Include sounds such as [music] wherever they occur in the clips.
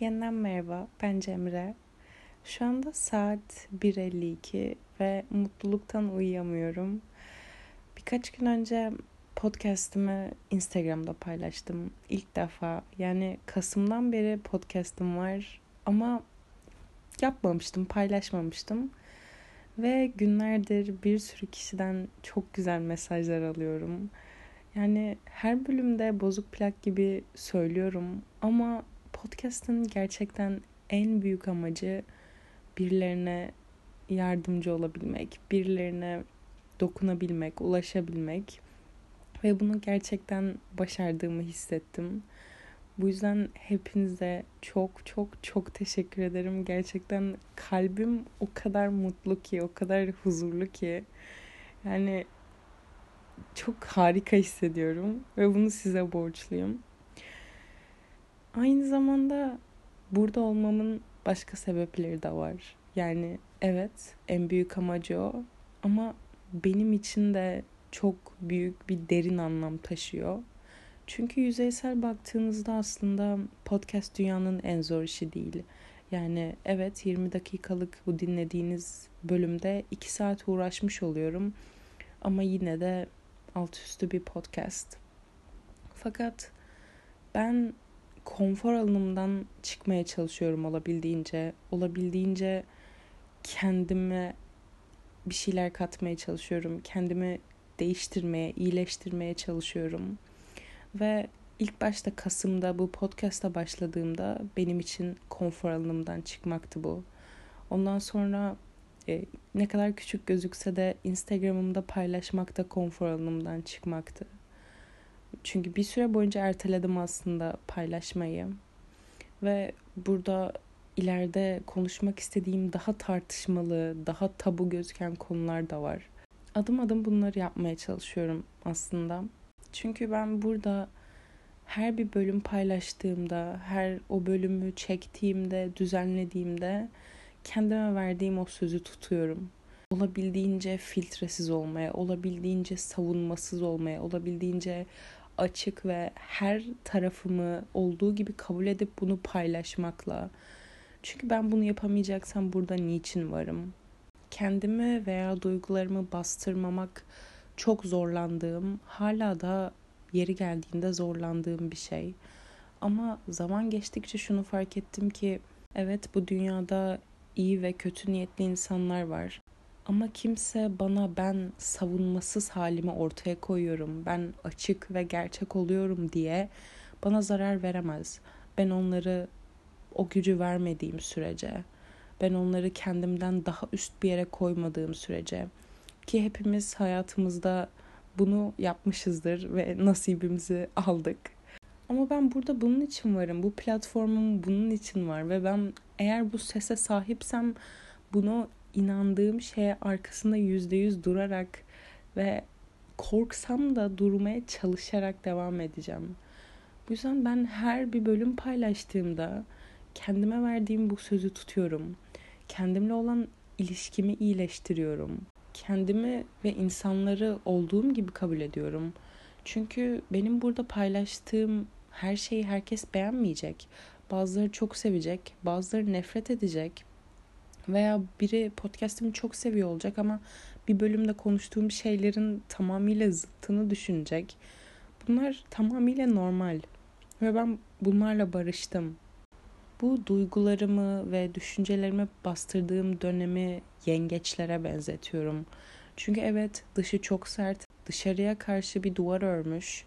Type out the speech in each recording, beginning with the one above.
Yeniden merhaba, ben Cemre. Şu anda saat 1.52 ve mutluluktan uyuyamıyorum. Birkaç gün önce podcast'ımı Instagram'da paylaştım. İlk defa yani Kasım'dan beri podcast'ım var ama yapmamıştım, paylaşmamıştım. Ve günlerdir bir sürü kişiden çok güzel mesajlar alıyorum. Yani her bölümde bozuk plak gibi söylüyorum ama podcast'ın gerçekten en büyük amacı birilerine yardımcı olabilmek, birilerine dokunabilmek, ulaşabilmek ve bunu gerçekten başardığımı hissettim. Bu yüzden hepinize çok çok çok teşekkür ederim. Gerçekten kalbim o kadar mutlu ki, o kadar huzurlu ki. Yani çok harika hissediyorum ve bunu size borçluyum. Aynı zamanda burada olmamın başka sebepleri de var. Yani evet en büyük amacı o ama benim için de çok büyük bir derin anlam taşıyor. Çünkü yüzeysel baktığınızda aslında podcast dünyanın en zor işi değil. Yani evet 20 dakikalık bu dinlediğiniz bölümde 2 saat uğraşmış oluyorum. Ama yine de alt üstü bir podcast. Fakat ben konfor alanımdan çıkmaya çalışıyorum olabildiğince. Olabildiğince kendime bir şeyler katmaya çalışıyorum. Kendimi değiştirmeye, iyileştirmeye çalışıyorum. Ve ilk başta Kasım'da bu podcast'a başladığımda benim için konfor alanımdan çıkmaktı bu. Ondan sonra e, ne kadar küçük gözükse de Instagram'ımda paylaşmak da konfor alanımdan çıkmaktı. Çünkü bir süre boyunca erteledim aslında paylaşmayı. Ve burada ileride konuşmak istediğim daha tartışmalı, daha tabu gözüken konular da var. Adım adım bunları yapmaya çalışıyorum aslında. Çünkü ben burada her bir bölüm paylaştığımda, her o bölümü çektiğimde, düzenlediğimde kendime verdiğim o sözü tutuyorum. Olabildiğince filtresiz olmaya, olabildiğince savunmasız olmaya, olabildiğince açık ve her tarafımı olduğu gibi kabul edip bunu paylaşmakla. Çünkü ben bunu yapamayacaksam burada niçin varım? Kendimi veya duygularımı bastırmamak çok zorlandığım, hala da yeri geldiğinde zorlandığım bir şey. Ama zaman geçtikçe şunu fark ettim ki evet bu dünyada iyi ve kötü niyetli insanlar var. Ama kimse bana ben savunmasız halimi ortaya koyuyorum, ben açık ve gerçek oluyorum diye bana zarar veremez. Ben onları o gücü vermediğim sürece, ben onları kendimden daha üst bir yere koymadığım sürece ki hepimiz hayatımızda bunu yapmışızdır ve nasibimizi aldık. Ama ben burada bunun için varım. Bu platformum bunun için var ve ben eğer bu sese sahipsem bunu inandığım şeye arkasında yüzde yüz durarak ve korksam da durmaya çalışarak devam edeceğim. Bu yüzden ben her bir bölüm paylaştığımda kendime verdiğim bu sözü tutuyorum. Kendimle olan ilişkimi iyileştiriyorum. Kendimi ve insanları olduğum gibi kabul ediyorum. Çünkü benim burada paylaştığım her şeyi herkes beğenmeyecek. Bazıları çok sevecek, bazıları nefret edecek. Veya biri podcast'imi çok seviyor olacak ama bir bölümde konuştuğum şeylerin tamamıyla zıttını düşünecek. Bunlar tamamıyla normal. Ve ben bunlarla barıştım. Bu duygularımı ve düşüncelerimi bastırdığım dönemi yengeçlere benzetiyorum. Çünkü evet dışı çok sert, dışarıya karşı bir duvar örmüş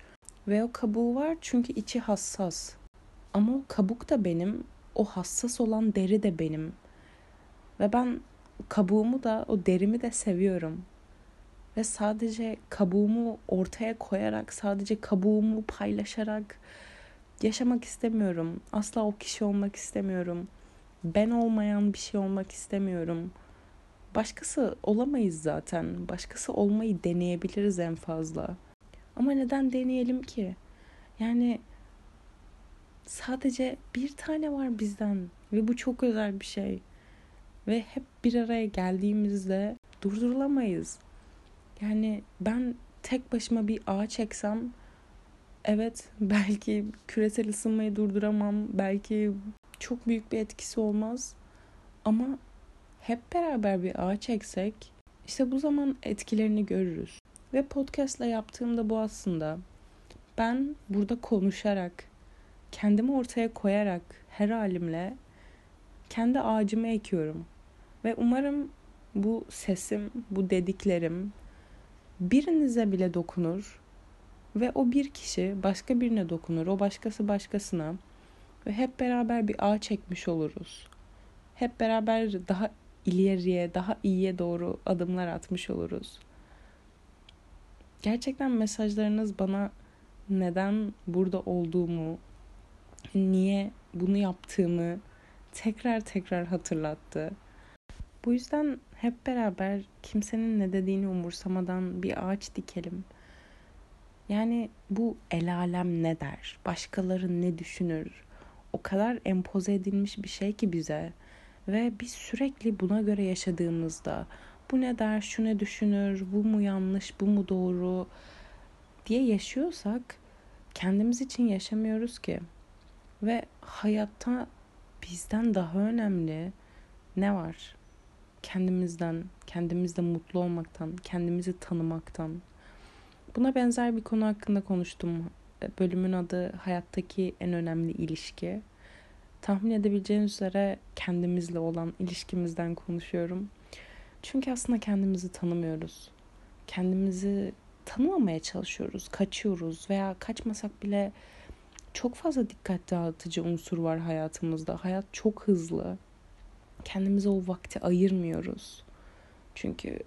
ve o kabuğu var çünkü içi hassas. Ama o kabuk da benim, o hassas olan deri de benim. Ve ben kabuğumu da o derimi de seviyorum. Ve sadece kabuğumu ortaya koyarak, sadece kabuğumu paylaşarak yaşamak istemiyorum. Asla o kişi olmak istemiyorum. Ben olmayan bir şey olmak istemiyorum. Başkası olamayız zaten. Başkası olmayı deneyebiliriz en fazla. Ama neden deneyelim ki? Yani sadece bir tane var bizden ve bu çok özel bir şey. Ve hep bir araya geldiğimizde durdurulamayız. Yani ben tek başıma bir ağaç eksem evet belki küresel ısınmayı durduramam. Belki çok büyük bir etkisi olmaz. Ama hep beraber bir ağaç eksek işte bu zaman etkilerini görürüz. Ve podcast'la yaptığımda bu aslında. Ben burada konuşarak, kendimi ortaya koyarak her halimle kendi ağacımı ekiyorum. Ve umarım bu sesim, bu dediklerim birinize bile dokunur ve o bir kişi başka birine dokunur, o başkası başkasına ve hep beraber bir ağaç çekmiş oluruz. Hep beraber daha ileriye, daha iyiye doğru adımlar atmış oluruz. Gerçekten mesajlarınız bana neden burada olduğumu, niye bunu yaptığımı tekrar tekrar hatırlattı. Bu yüzden hep beraber kimsenin ne dediğini umursamadan bir ağaç dikelim. Yani bu el alem ne der, başkaları ne düşünür? O kadar empoze edilmiş bir şey ki bize ve biz sürekli buna göre yaşadığımızda bu ne der, şu ne düşünür, bu mu yanlış, bu mu doğru diye yaşıyorsak kendimiz için yaşamıyoruz ki. Ve hayatta bizden daha önemli ne var? Kendimizden, kendimizde mutlu olmaktan, kendimizi tanımaktan. Buna benzer bir konu hakkında konuştum. Bölümün adı hayattaki en önemli ilişki. Tahmin edebileceğiniz üzere kendimizle olan ilişkimizden konuşuyorum. Çünkü aslında kendimizi tanımıyoruz. Kendimizi tanımamaya çalışıyoruz, kaçıyoruz veya kaçmasak bile çok fazla dikkat dağıtıcı unsur var hayatımızda. Hayat çok hızlı. Kendimize o vakti ayırmıyoruz. Çünkü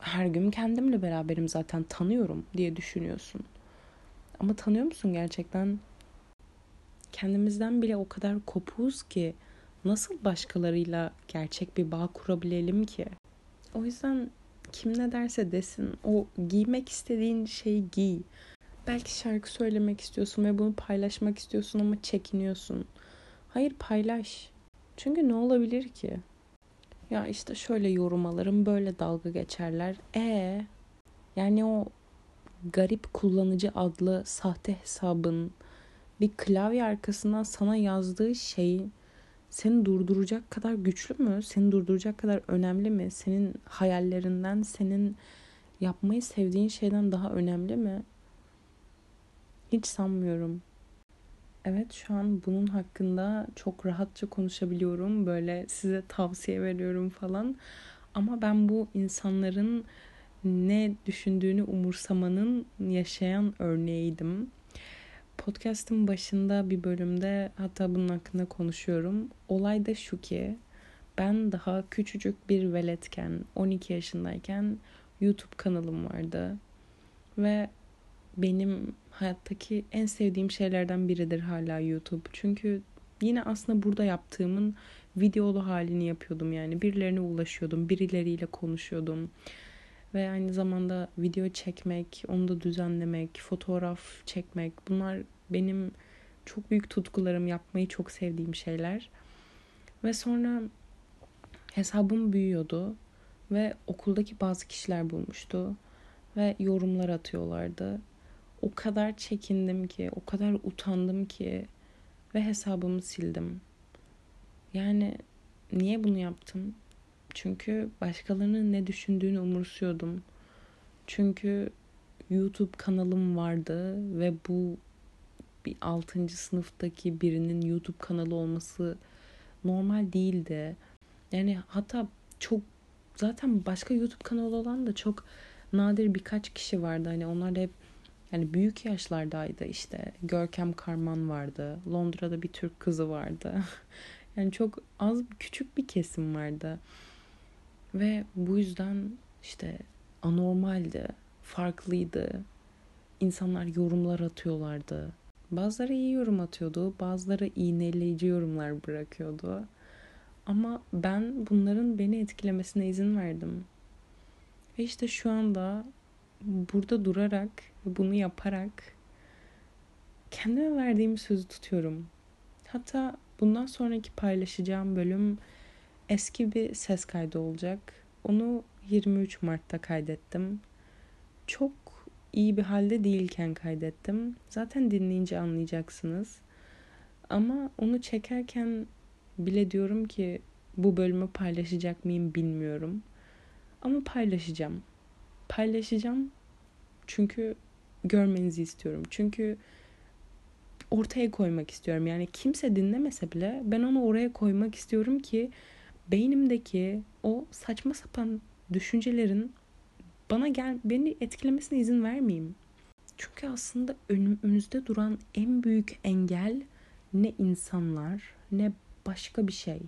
her gün kendimle beraberim zaten tanıyorum diye düşünüyorsun. Ama tanıyor musun gerçekten? Kendimizden bile o kadar kopuğuz ki nasıl başkalarıyla gerçek bir bağ kurabilelim ki? O yüzden kim ne derse desin o giymek istediğin şeyi giy. Belki şarkı söylemek istiyorsun ve bunu paylaşmak istiyorsun ama çekiniyorsun. Hayır paylaş. Çünkü ne olabilir ki? Ya işte şöyle yorum alırım, böyle dalga geçerler. E yani o garip kullanıcı adlı sahte hesabın bir klavye arkasından sana yazdığı şey seni durduracak kadar güçlü mü? Seni durduracak kadar önemli mi? Senin hayallerinden, senin yapmayı sevdiğin şeyden daha önemli mi? Hiç sanmıyorum. Evet şu an bunun hakkında çok rahatça konuşabiliyorum. Böyle size tavsiye veriyorum falan. Ama ben bu insanların ne düşündüğünü umursamanın yaşayan örneğiydim. Podcast'ın başında bir bölümde hatta bunun hakkında konuşuyorum. Olay da şu ki ben daha küçücük bir veletken 12 yaşındayken YouTube kanalım vardı. Ve benim hayattaki en sevdiğim şeylerden biridir hala YouTube. Çünkü yine aslında burada yaptığımın videolu halini yapıyordum yani. Birilerine ulaşıyordum, birileriyle konuşuyordum. Ve aynı zamanda video çekmek, onu da düzenlemek, fotoğraf çekmek bunlar benim çok büyük tutkularım, yapmayı çok sevdiğim şeyler. Ve sonra hesabım büyüyordu ve okuldaki bazı kişiler bulmuştu ve yorumlar atıyorlardı o kadar çekindim ki, o kadar utandım ki ve hesabımı sildim. Yani niye bunu yaptım? Çünkü başkalarının ne düşündüğünü umursuyordum. Çünkü YouTube kanalım vardı ve bu bir 6. sınıftaki birinin YouTube kanalı olması normal değildi. Yani hatta çok zaten başka YouTube kanalı olan da çok nadir birkaç kişi vardı. Hani onlar da hep yani büyük yaşlardaydı işte. Görkem Karman vardı. Londra'da bir Türk kızı vardı. [laughs] yani çok az küçük bir kesim vardı. Ve bu yüzden işte anormaldi, farklıydı. İnsanlar yorumlar atıyorlardı. Bazıları iyi yorum atıyordu, bazıları iğneleyici yorumlar bırakıyordu. Ama ben bunların beni etkilemesine izin verdim. Ve işte şu anda burada durarak ve bunu yaparak kendime verdiğim sözü tutuyorum. Hatta bundan sonraki paylaşacağım bölüm eski bir ses kaydı olacak. Onu 23 Mart'ta kaydettim. Çok iyi bir halde değilken kaydettim. Zaten dinleyince anlayacaksınız. Ama onu çekerken bile diyorum ki bu bölümü paylaşacak mıyım bilmiyorum. Ama paylaşacağım. Paylaşacağım çünkü görmenizi istiyorum. Çünkü ortaya koymak istiyorum. Yani kimse dinlemese bile ben onu oraya koymak istiyorum ki beynimdeki o saçma sapan düşüncelerin bana gel beni etkilemesine izin vermeyeyim. Çünkü aslında önümüzde duran en büyük engel ne insanlar ne başka bir şey.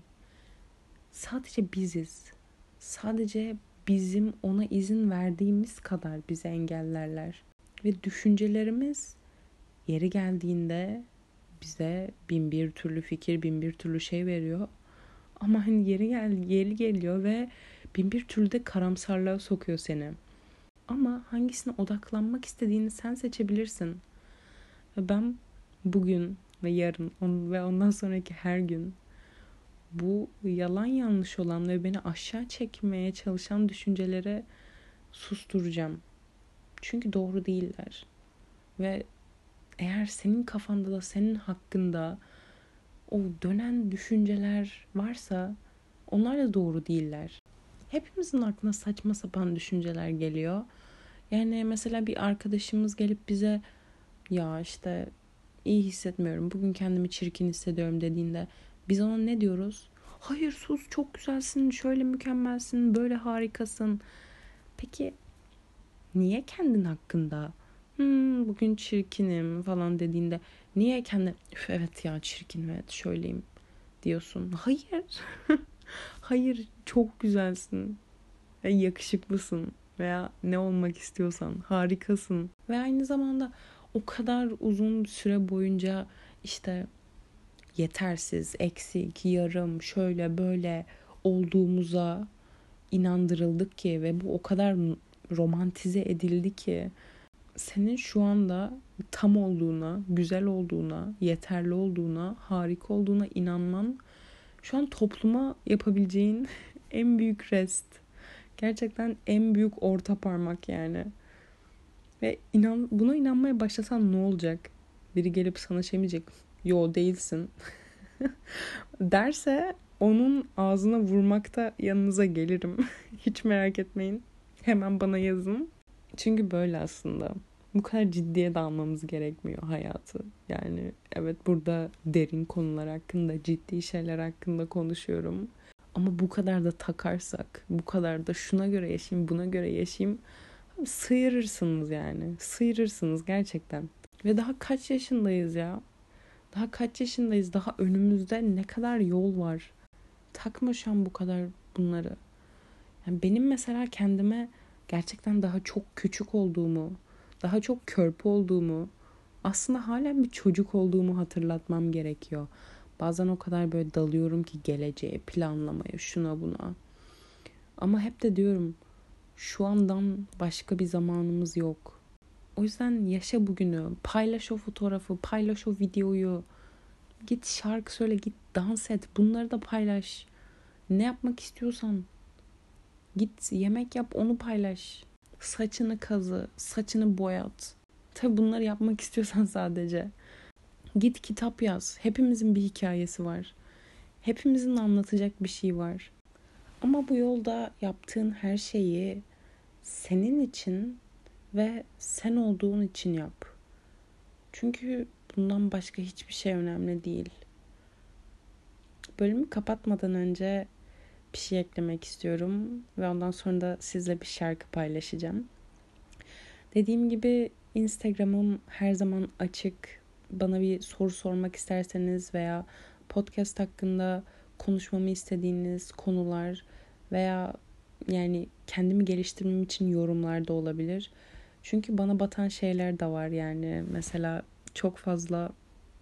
Sadece biziz. Sadece bizim ona izin verdiğimiz kadar bizi engellerler. Ve düşüncelerimiz yeri geldiğinde bize bin bir türlü fikir, bin bir türlü şey veriyor. Ama hani yeri gel yeri geliyor ve bin bir türlü de karamsarlığa sokuyor seni. Ama hangisine odaklanmak istediğini sen seçebilirsin. Ve ben bugün ve yarın ve ondan sonraki her gün bu yalan yanlış olan ve beni aşağı çekmeye çalışan düşüncelere susturacağım. Çünkü doğru değiller. Ve eğer senin kafanda da senin hakkında o dönen düşünceler varsa onlar da doğru değiller. Hepimizin aklına saçma sapan düşünceler geliyor. Yani mesela bir arkadaşımız gelip bize ya işte iyi hissetmiyorum. Bugün kendimi çirkin hissediyorum dediğinde biz ona ne diyoruz? Hayır sus çok güzelsin, şöyle mükemmelsin, böyle harikasın. Peki niye kendin hakkında hmm, bugün çirkinim falan dediğinde niye kendi evet ya çirkin evet şöyleyim diyorsun. Hayır. [laughs] Hayır çok güzelsin. Ve yakışıklısın veya ne olmak istiyorsan harikasın. Ve aynı zamanda o kadar uzun süre boyunca işte yetersiz, eksik, yarım, şöyle böyle olduğumuza inandırıldık ki ve bu o kadar romantize edildi ki senin şu anda tam olduğuna, güzel olduğuna, yeterli olduğuna, harika olduğuna inanman şu an topluma yapabileceğin [laughs] en büyük rest. Gerçekten en büyük orta parmak yani. Ve inan buna inanmaya başlasan ne olacak? Biri gelip sana şey diyecek. Yo değilsin. [laughs] derse onun ağzına vurmakta yanınıza gelirim. [laughs] Hiç merak etmeyin. Hemen bana yazın. Çünkü böyle aslında. Bu kadar ciddiye dalmamız gerekmiyor hayatı. Yani evet burada derin konular hakkında, ciddi şeyler hakkında konuşuyorum. Ama bu kadar da takarsak, bu kadar da şuna göre yaşayayım, buna göre yaşayayım sıyırırsınız yani. Sıyırırsınız gerçekten. Ve daha kaç yaşındayız ya? Daha kaç yaşındayız? Daha önümüzde ne kadar yol var? Takma şu an bu kadar bunları. Yani benim mesela kendime gerçekten daha çok küçük olduğumu, daha çok körpe olduğumu, aslında hala bir çocuk olduğumu hatırlatmam gerekiyor. Bazen o kadar böyle dalıyorum ki geleceğe, planlamaya, şuna buna. Ama hep de diyorum şu andan başka bir zamanımız yok. O yüzden yaşa bugünü, paylaş o fotoğrafı, paylaş o videoyu. Git şarkı söyle, git dans et. Bunları da paylaş. Ne yapmak istiyorsan git yemek yap, onu paylaş. Saçını kazı, saçını boyat. Tabi bunları yapmak [laughs] istiyorsan sadece. Git kitap yaz. Hepimizin bir hikayesi var. Hepimizin anlatacak bir şey var. Ama bu yolda yaptığın her şeyi senin için ve sen olduğun için yap. Çünkü bundan başka hiçbir şey önemli değil. Bölümü kapatmadan önce bir şey eklemek istiyorum ve ondan sonra da sizle bir şarkı paylaşacağım. Dediğim gibi Instagram'ım her zaman açık. Bana bir soru sormak isterseniz veya podcast hakkında konuşmamı istediğiniz konular veya yani kendimi geliştirmem için yorumlar da olabilir. Çünkü bana batan şeyler de var yani mesela çok fazla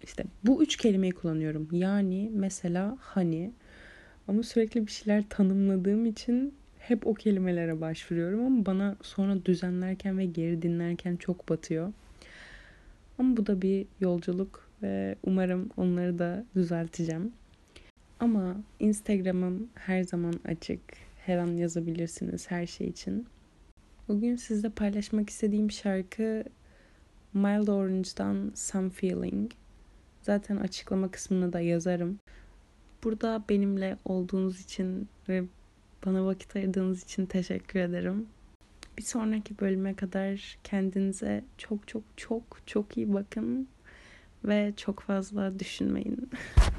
işte bu üç kelimeyi kullanıyorum. Yani mesela hani ama sürekli bir şeyler tanımladığım için hep o kelimelere başvuruyorum ama bana sonra düzenlerken ve geri dinlerken çok batıyor. Ama bu da bir yolculuk ve umarım onları da düzelteceğim. Ama Instagram'ım her zaman açık her an yazabilirsiniz her şey için. Bugün sizle paylaşmak istediğim şarkı Mild Orange'dan Some Feeling. Zaten açıklama kısmını da yazarım. Burada benimle olduğunuz için ve bana vakit ayırdığınız için teşekkür ederim. Bir sonraki bölüme kadar kendinize çok çok çok çok iyi bakın ve çok fazla düşünmeyin. [laughs]